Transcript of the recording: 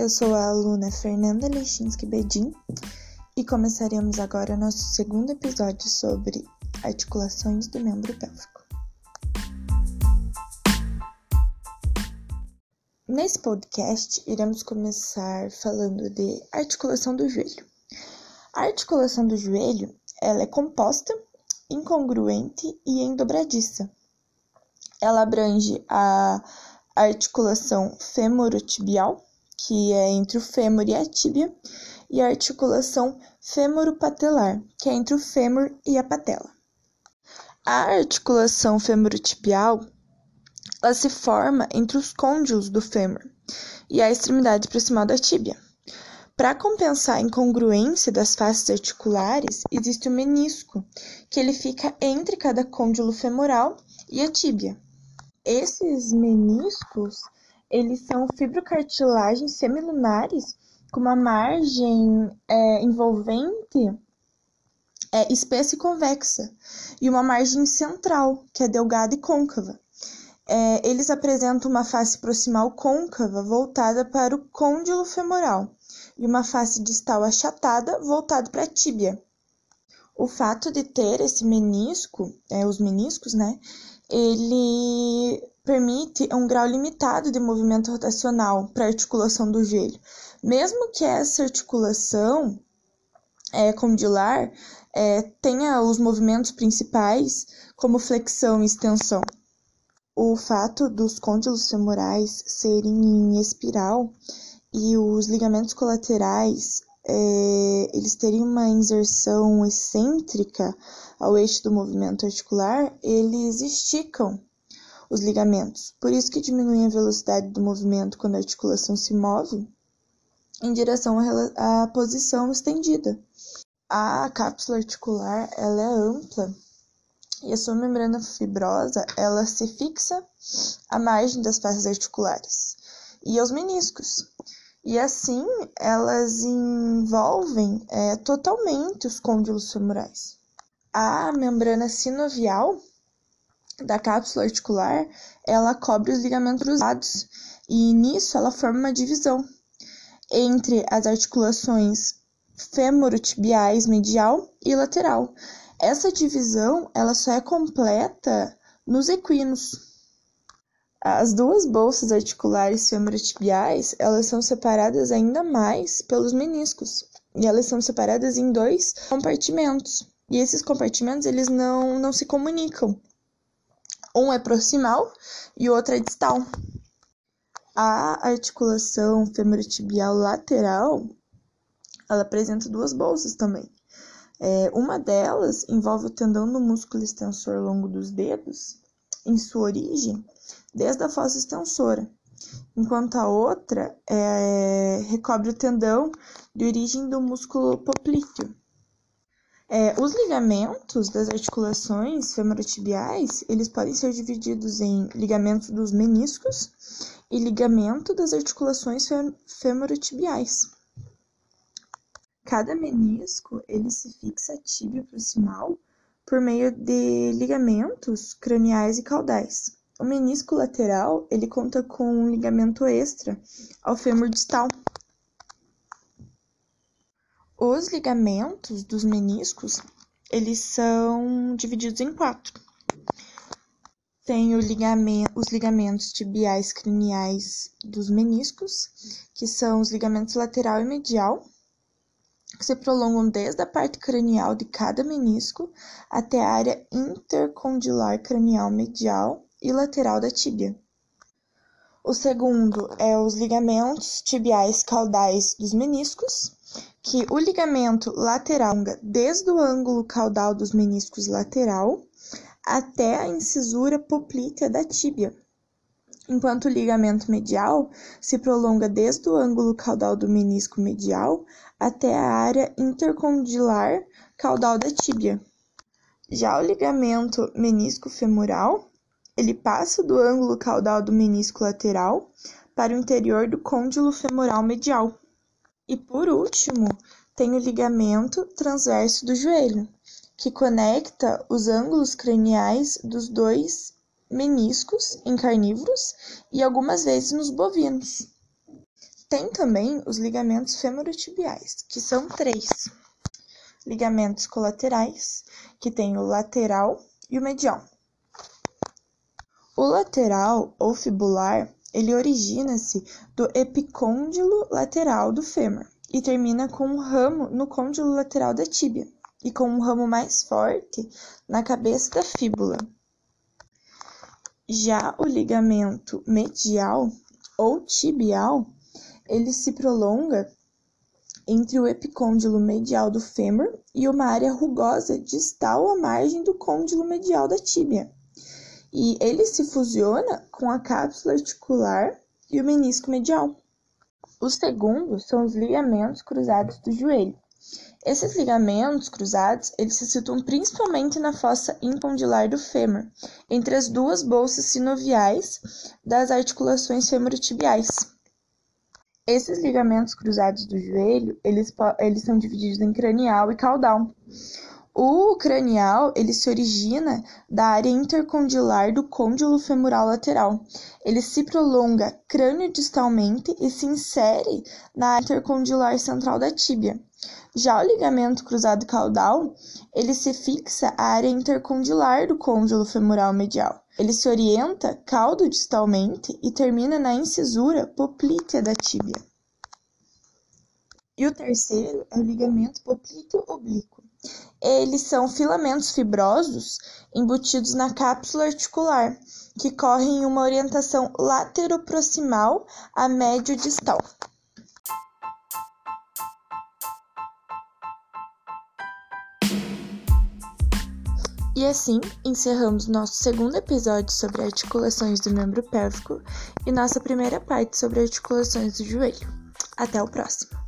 eu sou a aluna Fernanda Lechinsky Bedin e começaremos agora nosso segundo episódio sobre articulações do membro pélvico. Nesse podcast, iremos começar falando de articulação do joelho. A articulação do joelho ela é composta, incongruente e endobradiça. Ela abrange a articulação femorotibial, que é entre o fêmur e a tíbia, e a articulação femoropatelar, que é entre o fêmur e a patela. A articulação femorotibial ela se forma entre os côndilos do fêmur e a extremidade proximal da tíbia. Para compensar a incongruência das faces articulares, existe o menisco, que ele fica entre cada côndilo femoral e a tíbia. Esses meniscos, eles são fibrocartilagens semilunares com uma margem é, envolvente é, espessa e convexa, e uma margem central, que é delgada e côncava. É, eles apresentam uma face proximal côncava voltada para o côndilo femoral e uma face distal achatada voltada para a tíbia. O fato de ter esse menisco, é, os meniscos, né, ele permite um grau limitado de movimento rotacional para a articulação do joelho. Mesmo que essa articulação é, condilar é, tenha os movimentos principais como flexão e extensão. O fato dos côndilos femorais serem em espiral e os ligamentos colaterais é, eles terem uma inserção excêntrica ao eixo do movimento articular, eles esticam os ligamentos. Por isso que diminuem a velocidade do movimento quando a articulação se move em direção à posição estendida. A cápsula articular ela é ampla e a sua membrana fibrosa ela se fixa à margem das faces articulares e aos meniscos. E assim elas envolvem é, totalmente os côndilos femorais. A membrana sinovial da cápsula articular ela cobre os ligamentos cruzados e nisso ela forma uma divisão entre as articulações femorotibiais medial e lateral. Essa divisão ela só é completa nos equinos. As duas bolsas articulares femorotibiais, elas são separadas ainda mais pelos meniscos, e elas são separadas em dois compartimentos. E esses compartimentos, eles não, não se comunicam. Um é proximal e o outro é distal. A articulação femorotibial lateral, ela apresenta duas bolsas também. É, uma delas envolve o tendão do músculo extensor longo dos dedos, em sua origem, desde a fossa extensora, enquanto a outra é, recobre o tendão de origem do músculo poplíteo. É, os ligamentos das articulações femorotibiais, eles podem ser divididos em ligamento dos meniscos e ligamento das articulações femorotibiais. Cada menisco, ele se fixa a tíbia proximal por meio de ligamentos craniais e caudais. O menisco lateral, ele conta com um ligamento extra ao fêmur distal. Os ligamentos dos meniscos, eles são divididos em quatro. Tem ligamento, os ligamentos tibiais craniais dos meniscos, que são os ligamentos lateral e medial, que se prolongam desde a parte cranial de cada menisco até a área intercondilar cranial medial e lateral da tíbia. O segundo é os ligamentos tibiais caudais dos meniscos, que o ligamento lateral desde o ângulo caudal dos meniscos lateral até a incisura poplítea da tíbia, enquanto o ligamento medial se prolonga desde o ângulo caudal do menisco medial até a área intercondilar caudal da tíbia. Já o ligamento menisco femoral ele passa do ângulo caudal do menisco lateral para o interior do côndilo femoral medial. E por último, tem o ligamento transverso do joelho, que conecta os ângulos craniais dos dois meniscos em carnívoros e algumas vezes nos bovinos. Tem também os ligamentos femorotibiais, que são três. Ligamentos colaterais, que tem o lateral e o medial. O lateral ou fibular, ele origina-se do epicôndilo lateral do fêmur e termina com um ramo no côndilo lateral da tíbia e com um ramo mais forte na cabeça da fíbula. Já o ligamento medial ou tibial, ele se prolonga entre o epicôndilo medial do fêmur e uma área rugosa distal à margem do côndilo medial da tíbia. E ele se fusiona com a cápsula articular e o menisco medial. Os segundos são os ligamentos cruzados do joelho. Esses ligamentos cruzados, eles se situam principalmente na fossa incondilar do fêmur, entre as duas bolsas sinoviais das articulações femorotibiais. Esses ligamentos cruzados do joelho, eles, eles são divididos em cranial e caudal. O cranial, ele se origina da área intercondilar do côndilo femoral lateral. Ele se prolonga crânio-distalmente e se insere na área intercondilar central da tíbia. Já o ligamento cruzado caudal, ele se fixa à área intercondilar do côndilo femoral medial. Ele se orienta caldo-distalmente e termina na incisura poplítea da tíbia. E o terceiro é o ligamento poplíteo oblíquo. Eles são filamentos fibrosos embutidos na cápsula articular, que correm em uma orientação lateroproximal a médio-distal. E assim encerramos nosso segundo episódio sobre articulações do membro pélvico e nossa primeira parte sobre articulações do joelho. Até o próximo!